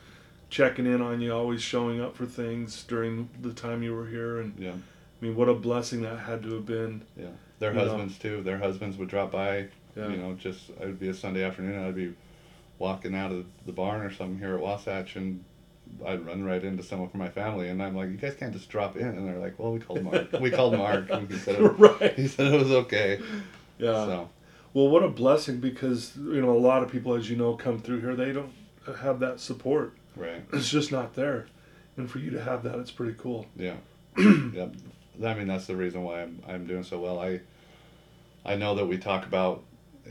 Speaker 1: checking in on you, always showing up for things during the time you were here. And
Speaker 2: Yeah.
Speaker 1: I mean, what a blessing that had to have been.
Speaker 2: Yeah, their
Speaker 1: You know.
Speaker 2: husbands too. Their husbands would drop by.
Speaker 1: Yeah.
Speaker 2: You know, just it would be a Sunday afternoon. I'd be walking out of the barn or something here at Wasatch, and I'd run right into someone from my family, and I'm like, "You guys can't just drop in." And they're like, "Well, we called Mark. we called Mark, and he said it,
Speaker 1: right.
Speaker 2: he said it was okay."
Speaker 1: Yeah.
Speaker 2: So
Speaker 1: Well, what a blessing because you know a lot of people, as you know, come through here. They don't have that support.
Speaker 2: right,
Speaker 1: It's just not there, and for you to have that, it's pretty cool.
Speaker 2: yeah, yeah. I mean, that's the reason why I'm I'm doing so well. I I know that we talk about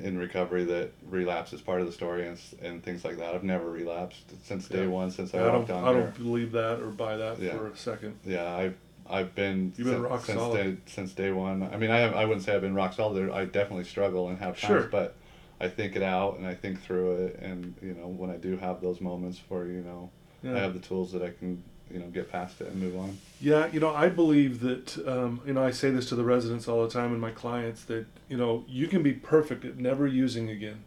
Speaker 2: in recovery that relapse is part of the story and, and things like that. I've never relapsed since day
Speaker 1: Yeah.
Speaker 2: one, since I,
Speaker 1: I
Speaker 2: walked down
Speaker 1: I don't believe that or buy that
Speaker 2: Yeah.
Speaker 1: for a second.
Speaker 2: Yeah, I've I've been,
Speaker 1: You've been
Speaker 2: sin-
Speaker 1: rock
Speaker 2: since
Speaker 1: solid.
Speaker 2: day since day one. I mean, I I wouldn't say I've been rock solid. I definitely struggle and have times,
Speaker 1: Sure.
Speaker 2: but I think it out and I think through it. And you know, when I do have those moments where you know
Speaker 1: Yeah.
Speaker 2: I have the tools that I can you know get past it and move on.
Speaker 1: Yeah, you know, I believe that, um, you know, I say this to the residents all the time and my clients that, you know, you can be perfect at never using again,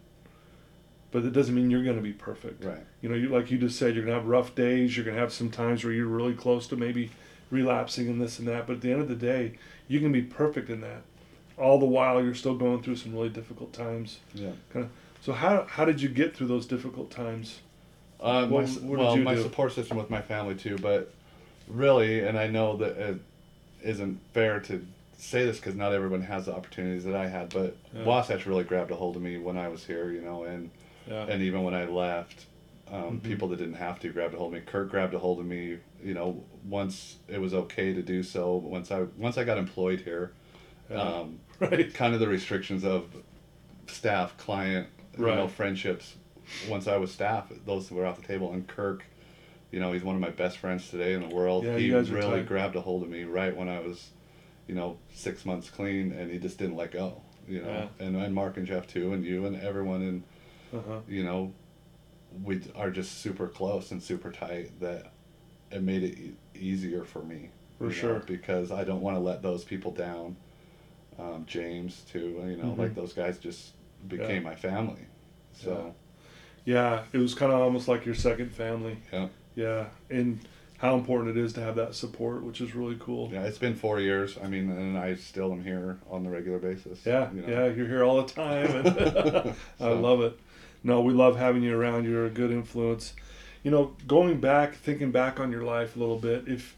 Speaker 1: but it doesn't mean you're going to be perfect.
Speaker 2: Right.
Speaker 1: You know, you like you just said, you're going to have rough days. You're going to have some times where you're really close to maybe relapsing and this and that. But at the end of the day, you can be perfect in that. All the while, you're still going through some really difficult times.
Speaker 2: Yeah.
Speaker 1: Kind of. So how how did you get through those difficult times?
Speaker 2: Uh,
Speaker 1: What- what
Speaker 2: well, my
Speaker 1: do?
Speaker 2: support system with my family too, but really, and I know that it isn't fair to say this because not everyone has the opportunities that I had, but
Speaker 1: Yeah.
Speaker 2: Wasatch really grabbed a hold of me when I was here, you know, and
Speaker 1: Yeah.
Speaker 2: and even when I left, um,
Speaker 1: Mhm.
Speaker 2: people that didn't have to grabbed a hold of me. Kurt grabbed a hold of me, you know, once it was okay to do so. Once I once I got employed here,
Speaker 1: Yeah.
Speaker 2: um,
Speaker 1: right.
Speaker 2: kind of the restrictions of staff, client, you know, friendships. Once I was staff, those were off the table. And Kirk, you know, he's one of my best friends today in the world.
Speaker 1: Yeah,
Speaker 2: he
Speaker 1: you guys are
Speaker 2: really grabbed a hold of me right when I was, you know, six months clean, and he just didn't let go. You know, and and Mark and Jeff too, and you and everyone, and
Speaker 1: Uh-huh.
Speaker 2: you know, we are just super close and super tight. That it made it e- easier for me.
Speaker 1: For
Speaker 2: you know,
Speaker 1: sure.
Speaker 2: because I don't want to let those people down. Um, James too, you know,
Speaker 1: Mhm.
Speaker 2: like those guys just became my family. So
Speaker 1: Yeah, it was kind of almost like your second family.
Speaker 2: yeah.
Speaker 1: Yeah, and how important it is to have that support, which is really cool.
Speaker 2: yeah, it's been four years. I mean, and I still am here on the regular basis.
Speaker 1: Yeah,
Speaker 2: you know.
Speaker 1: yeah, you're here all the time, and I love it. No, we love having you around. You're a good influence. You know, going back, thinking back on your life a little bit, if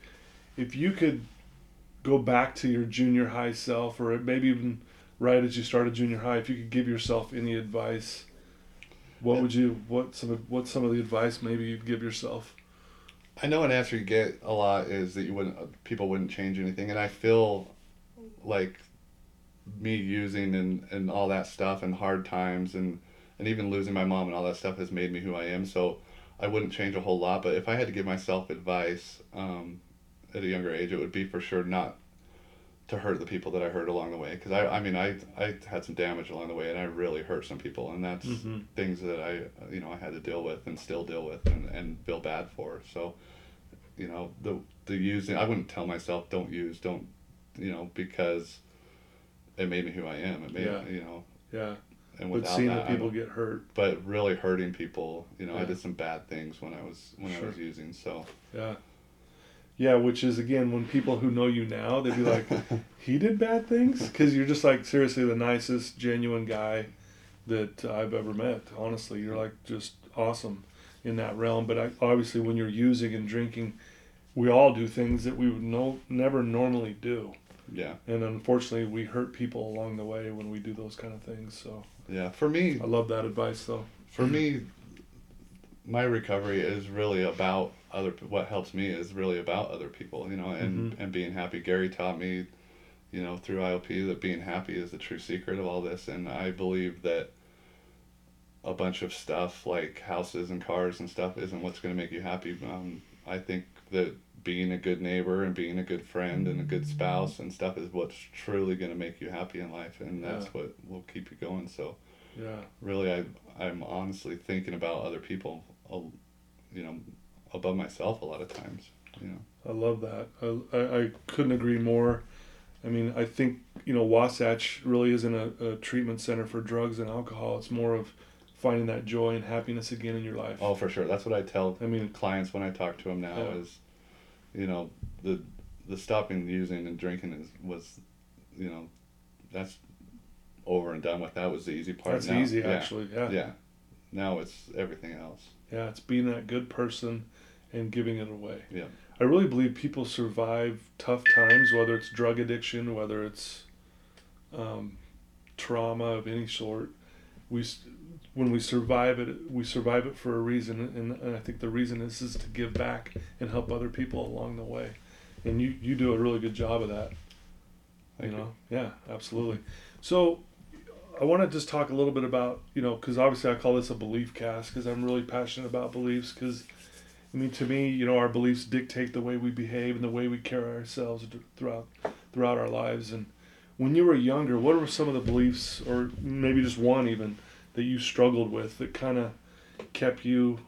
Speaker 1: if you could go back to your junior high self, or maybe even right as you started junior high, if you could give yourself any advice, what would you? What some? of- What some of the advice maybe you'd give yourself?
Speaker 2: I know an answer you get a lot is that you wouldn't people wouldn't change anything, and I feel like me using and, and all that stuff and hard times and and even losing my mom and all that stuff has made me who I am. So I wouldn't change a whole lot. But if I had to give myself advice um, at a younger age, it would be for sure not to hurt the people that I hurt along the way. Because I, I mean, I, I had some damage along the way, and I really hurt some people, and that's
Speaker 1: Mhm.
Speaker 2: things that I, you know, I had to deal with and still deal with and, and feel bad for. So, you know, the the using, I wouldn't tell myself don't use, don't, you know, because it made me who I am. It made
Speaker 1: Yeah.
Speaker 2: you know,
Speaker 1: Yeah.
Speaker 2: and
Speaker 1: But
Speaker 2: without
Speaker 1: seeing
Speaker 2: that,
Speaker 1: the people get hurt.
Speaker 2: but really hurting people. You know, I did some bad things when I was when I was using. So
Speaker 1: Yeah. Yeah, which is again when people who know you now, they'd be like, "He did bad things," because you're just like seriously the nicest, genuine guy that I've ever met. Honestly, you're like just awesome in that realm. But I, obviously, when you're using and drinking, we all do things that we would no never normally do,
Speaker 2: yeah,
Speaker 1: and unfortunately, we hurt people along the way when we do those kind of things. So
Speaker 2: yeah. For me,
Speaker 1: I love that advice, though.
Speaker 2: for me, my recovery is really about other. What helps me is really about other people. You know, and and being happy. Gary taught me, you know, through IOP that being happy is the true secret of all this, and I believe that. A bunch of stuff like houses and cars and stuff isn't what's going to make you happy. Um, I think that being a good neighbor and being a good friend and a good spouse and stuff is what's truly going to make you happy in life, and that's
Speaker 1: Yeah.
Speaker 2: what will keep you going. So
Speaker 1: Yeah.
Speaker 2: really I I'm honestly thinking about other people you know above myself a lot of times you know
Speaker 1: I love that. I, I, I couldn't agree more. I mean, I think, you know, Wasatch really isn't a, a treatment center for drugs and alcohol. It's more of finding that joy and happiness again in your life.
Speaker 2: oh for sure that's what I tell
Speaker 1: I mean,
Speaker 2: clients when I talk to them now
Speaker 1: Yeah.
Speaker 2: is you know the the stopping using and drinking is was you know that's over and done with that was the easy part
Speaker 1: that's
Speaker 2: now.
Speaker 1: easy,
Speaker 2: yeah.
Speaker 1: actually. Yeah. yeah.
Speaker 2: yeah now it's everything else Yeah,
Speaker 1: it's being that good person and giving it away.
Speaker 2: Yeah.
Speaker 1: I really believe people survive tough times, whether it's drug addiction, whether it's um, trauma of any sort. We, when we survive it, we survive it for a reason, and, and I think the reason is is to give back and help other people along the way, and you you do a really good job of that.
Speaker 2: Thank
Speaker 1: you
Speaker 2: you.
Speaker 1: know, yeah, absolutely. So, I want to just talk a little bit about you know because obviously I call this a belief cast because I'm really passionate about beliefs because. I mean, to me, you know, our beliefs dictate the way we behave and the way we carry ourselves throughout throughout our lives. And when you were younger, what were some of the beliefs, or maybe just one even, that you struggled with that kind of kept you,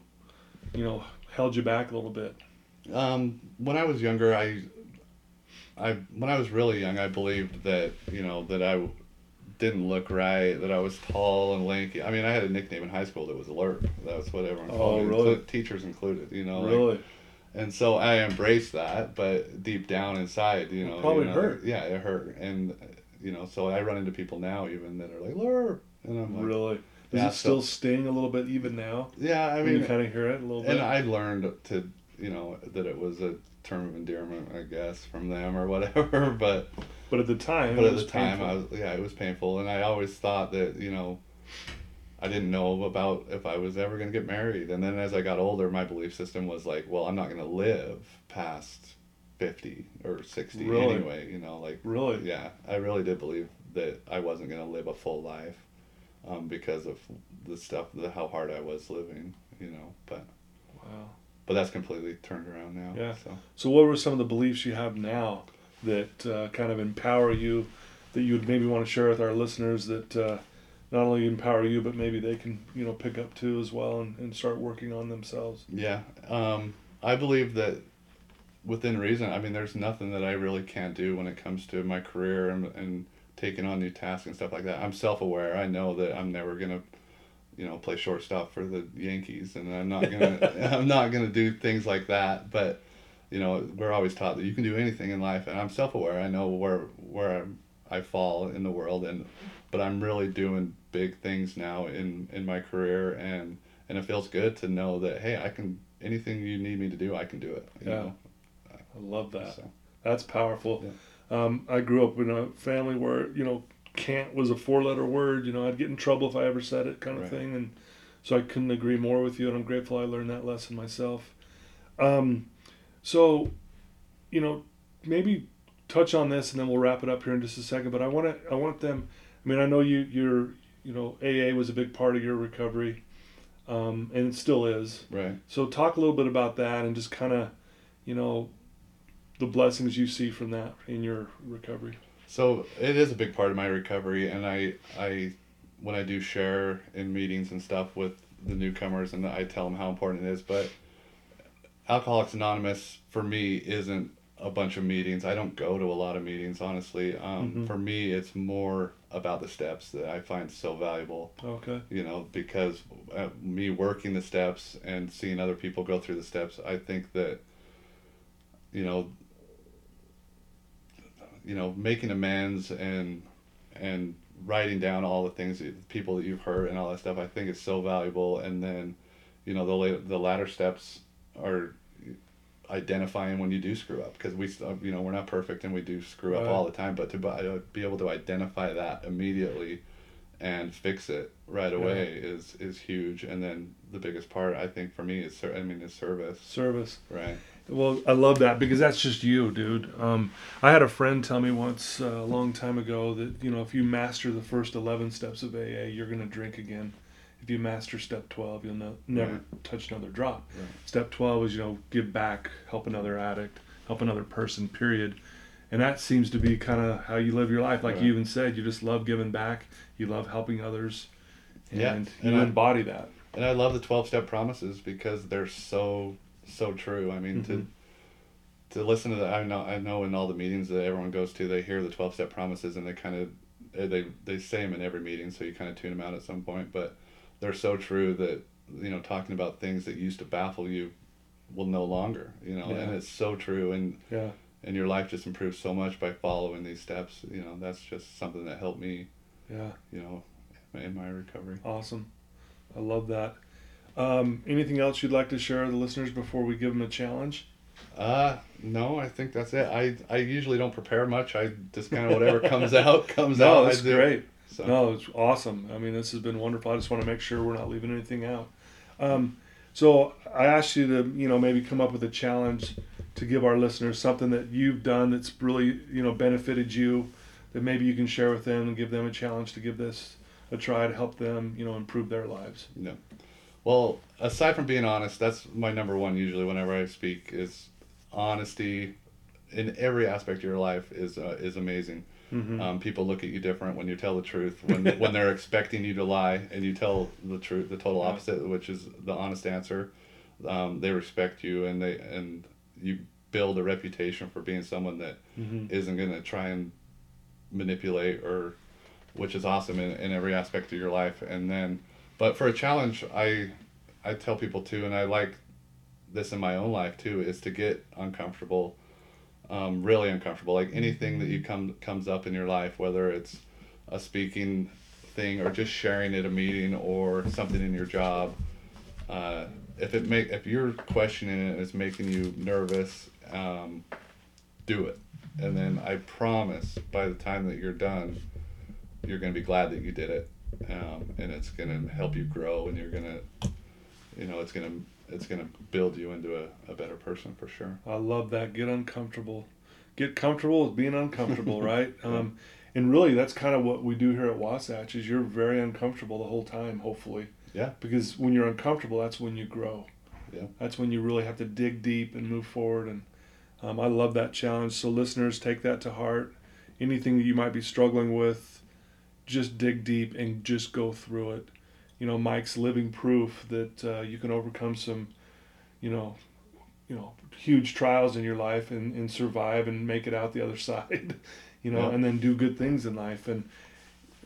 Speaker 1: you know, held you back a little bit?
Speaker 2: Um, when I was younger, I, I when I was really young, I believed that you know that I didn't look right, that I was tall and lanky. I mean, I had a nickname in high school that was Alert. That's what everyone
Speaker 1: Oh,
Speaker 2: called me,
Speaker 1: really?
Speaker 2: inclu- teachers included. You know, like-
Speaker 1: really?
Speaker 2: and so I embraced that, but deep down inside, you know,
Speaker 1: probably
Speaker 2: you know,
Speaker 1: hurt.
Speaker 2: Yeah, it hurt, and you know, so I run into people now even that are like Alert, and I'm like,
Speaker 1: really? Does
Speaker 2: Yeah,
Speaker 1: it still
Speaker 2: so-
Speaker 1: sting a little bit even now?
Speaker 2: yeah, I mean,
Speaker 1: you kind of hear it a little bit.
Speaker 2: and I learned to, you know, that it was a term of endearment, I guess, from them or whatever. But
Speaker 1: but at the time,
Speaker 2: but at the time,
Speaker 1: painful.
Speaker 2: I was yeah, it was painful, and I always thought that you know, I didn't know about if I was ever gonna get married, and then as I got older, my belief system was like, well, I'm not gonna live past fifty or sixty
Speaker 1: Really?
Speaker 2: anyway. You know, like
Speaker 1: really.
Speaker 2: yeah, I really did believe that I wasn't gonna live a full life, um, because of the stuff, the how hard I was living. You know, but
Speaker 1: Wow.
Speaker 2: but that's completely turned around now.
Speaker 1: Yeah.
Speaker 2: So
Speaker 1: So, what were some of the beliefs you have now that uh, kind of empower you, that you would maybe want to share with our listeners that uh, not only empower you, but maybe they can, you know, pick up too as well and, and start working on themselves?
Speaker 2: yeah, um, I believe that within reason. I mean, there's nothing that I really can't do when it comes to my career and and taking on new tasks and stuff like that. I'm self-aware. I know that I'm never gonna, you know, play shortstop for the Yankees, and I'm not gonna I'm not gonna do things like that. But you know, we're always taught that you can do anything in life, and I'm self-aware. I know where where I'm, I fall in the world, and but I'm really doing big things now in in my career, and and it feels good to know that hey, I can anything you need me to do, I can do it. You
Speaker 1: Yeah.
Speaker 2: know?
Speaker 1: I love that.
Speaker 2: So,
Speaker 1: That's powerful. Um, I grew up in a family where you know can't was a four letter word. You know I'd get in trouble if I ever said it, kind of
Speaker 2: Right.
Speaker 1: thing. And so I couldn't agree more with you, and I'm grateful I learned that lesson myself. Um, so, you know, maybe touch on this, and then we'll wrap it up here in just a second. But I want to, I want them. I mean, I know you, you're, you know, AA was a big part of your recovery, um, and it still is.
Speaker 2: right.
Speaker 1: So talk a little bit about that, and just kind of, you know, the blessings you see from that in your recovery.
Speaker 2: So it is a big part of my recovery, and I, I, when I do share in meetings and stuff with the newcomers, and I tell them how important it is. But Alcoholics Anonymous for me isn't a bunch of meetings. I don't go to a lot of meetings, honestly. Um,
Speaker 1: Mhm.
Speaker 2: For me, it's more about the steps that I find so valuable.
Speaker 1: Okay.
Speaker 2: You know, because uh, me working the steps and seeing other people go through the steps, I think that, you know, you know, making amends and and writing down all the things that people that you've hurt and all that stuff. I think it's so valuable. And then, you know, the la- the latter steps are identifying when you do screw up because we you know we're not perfect and we do screw up
Speaker 1: Right.
Speaker 2: all the time but to uh, be able to identify that immediately and fix it right
Speaker 1: Yeah.
Speaker 2: away is is huge and then the biggest part i think for me is i mean is service
Speaker 1: Service.
Speaker 2: right
Speaker 1: Well, I love that because that's just you, dude. Um, I had a friend tell me once uh, a long time ago that you know if you master the first eleven steps of AA, you're gonna drink again. If you master step twelve, you'll no, never
Speaker 2: Right.
Speaker 1: touch another drop.
Speaker 2: Right.
Speaker 1: Step twelve is you know give back, help another addict, help another person. Period. And that seems to be kind of how you live your life. Like
Speaker 2: Right.
Speaker 1: you even said, you just love giving back. You love helping others, and
Speaker 2: Yeah,
Speaker 1: you
Speaker 2: and I- embody
Speaker 1: that.
Speaker 2: and i love the 12 step promises because they're so so true i mean
Speaker 1: Mhm.
Speaker 2: to to listen to that i know i know in all the meetings that everyone goes to they hear the 12 step promises and they kind of they they say them in every meeting so you kind of tune them out at some point but they're so true that you know talking about things that used to baffle you will no longer you know and it's so true and
Speaker 1: Yeah.
Speaker 2: and your life just improves so much by following these steps you know that's just something that helped me
Speaker 1: Yeah.
Speaker 2: you know in my recovery
Speaker 1: Awesome. I love that. Um, anything else you'd like to share with the listeners before we give them a challenge?
Speaker 2: Uh, no, I think that's it. I, I usually don't prepare much. I just kind of whatever comes out comes out.
Speaker 1: No,
Speaker 2: I
Speaker 1: that's great.
Speaker 2: So,
Speaker 1: No, it's awesome. I mean, this has been wonderful. I just want to make sure we're not leaving anything out. Um, so I asked you to, you know, maybe come up with a challenge to give our listeners something that you've done that's really, you know, benefited you that maybe you can share with them and give them a challenge to give this a try to help them, you know, improve their lives.
Speaker 2: no. Well, aside from being honest, that's my number one usually whenever I speak is honesty in every aspect of your life is uh, is amazing.
Speaker 1: Mm-hmm.
Speaker 2: Um, people look at you different when you tell the truth. When when they're expecting you to lie and you tell the truth, the total opposite, which is the honest answer, um, they respect you and they and you build a reputation for being someone that
Speaker 1: mm-hmm.
Speaker 2: isn't going to try and manipulate or which is awesome in, in every aspect of your life and then but for a challenge i i tell people too and i like this in my own life too is to get uncomfortable um, really uncomfortable. Like anything that you come comes up in your life whether it's a speaking thing or just sharing at a meeting or something in your job uh, if it make if you're questioning it and it's making you nervous um, do it. And then i promise by the time that you're done you're to be glad that you did it. Um, and it's to help you grow and you're to you know it's to it's going to build you into a, a better person for sure
Speaker 1: I love that. Get uncomfortable. Get comfortable with being uncomfortable, right? Um, and really, that's kind of what we do here at Wasatch. Is you're very uncomfortable the whole time, hopefully.
Speaker 2: Yeah.
Speaker 1: Because when you're uncomfortable, that's when you grow.
Speaker 2: Yeah.
Speaker 1: That's when you really have to dig deep and move forward. And um, I love that challenge. So listeners, take that to heart. Anything that you might be struggling with, just dig deep and just go through it. You know, Mike's living proof that uh, you can overcome some, you know, you know, huge trials in your life and, and survive and make it out the other side, you know,
Speaker 2: Yeah.
Speaker 1: and then do good things in life. And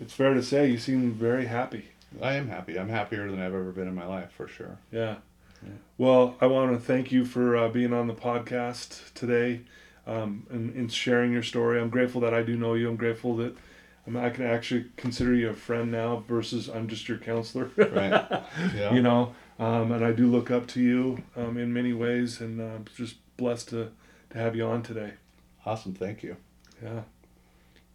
Speaker 1: it's fair to say you seem very happy.
Speaker 2: i am happy i'm happier than i've ever been in my life for sure
Speaker 1: Yeah.
Speaker 2: Yeah.
Speaker 1: Well, I want to thank you for uh, being on the podcast today um, and, and sharing your story. I'm grateful that I do know you. I'm grateful that I, mean, I can actually consider you a friend now versus I'm just your counselor.
Speaker 2: Right. Yeah.
Speaker 1: You know, um, and I do look up to you um, in many ways, and uh, I'm just blessed to, to have you on today.
Speaker 2: awesome thank you
Speaker 1: Yeah.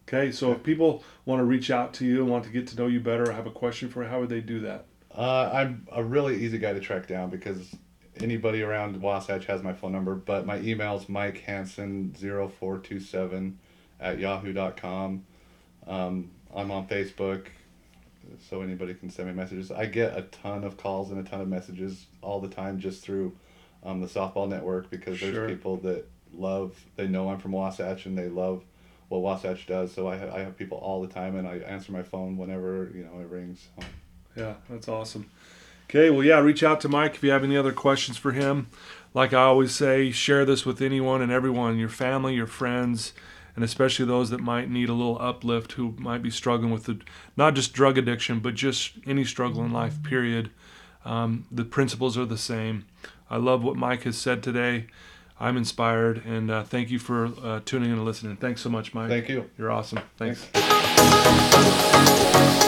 Speaker 1: Okay, so if people want to reach out to you and want to get to know you better or have a question for you, how would they do that?
Speaker 2: Uh, I'm a really easy guy to track down because anybody around Wasatch has my phone number, but my email's Mike Hansen 0427 at yahoo.com. Um, I'm on Facebook, so anybody can send me messages. I get a ton of calls and a ton of messages all the time just through um, the softball network because there's
Speaker 1: Sure.
Speaker 2: people that love, they know I'm from Wasatch and they love what Wasatch does. So I, ha- I have people all the time and I answer my phone whenever, you know, it rings. So.
Speaker 1: Yeah, that's awesome. Okay, well, yeah, reach out to Mike if you have any other questions for him. like I always say, share this with anyone and everyone, your family, your friends, and especially those that might need a little uplift who might be struggling with the, not just drug addiction, but just any struggle in life, period. Um, the principles are the same. I love what Mike has said today. I'm inspired, and uh, thank you for uh, tuning in and listening. Thanks so much, Mike.
Speaker 2: Thank you.
Speaker 1: You're awesome. Thanks.
Speaker 2: Thanks.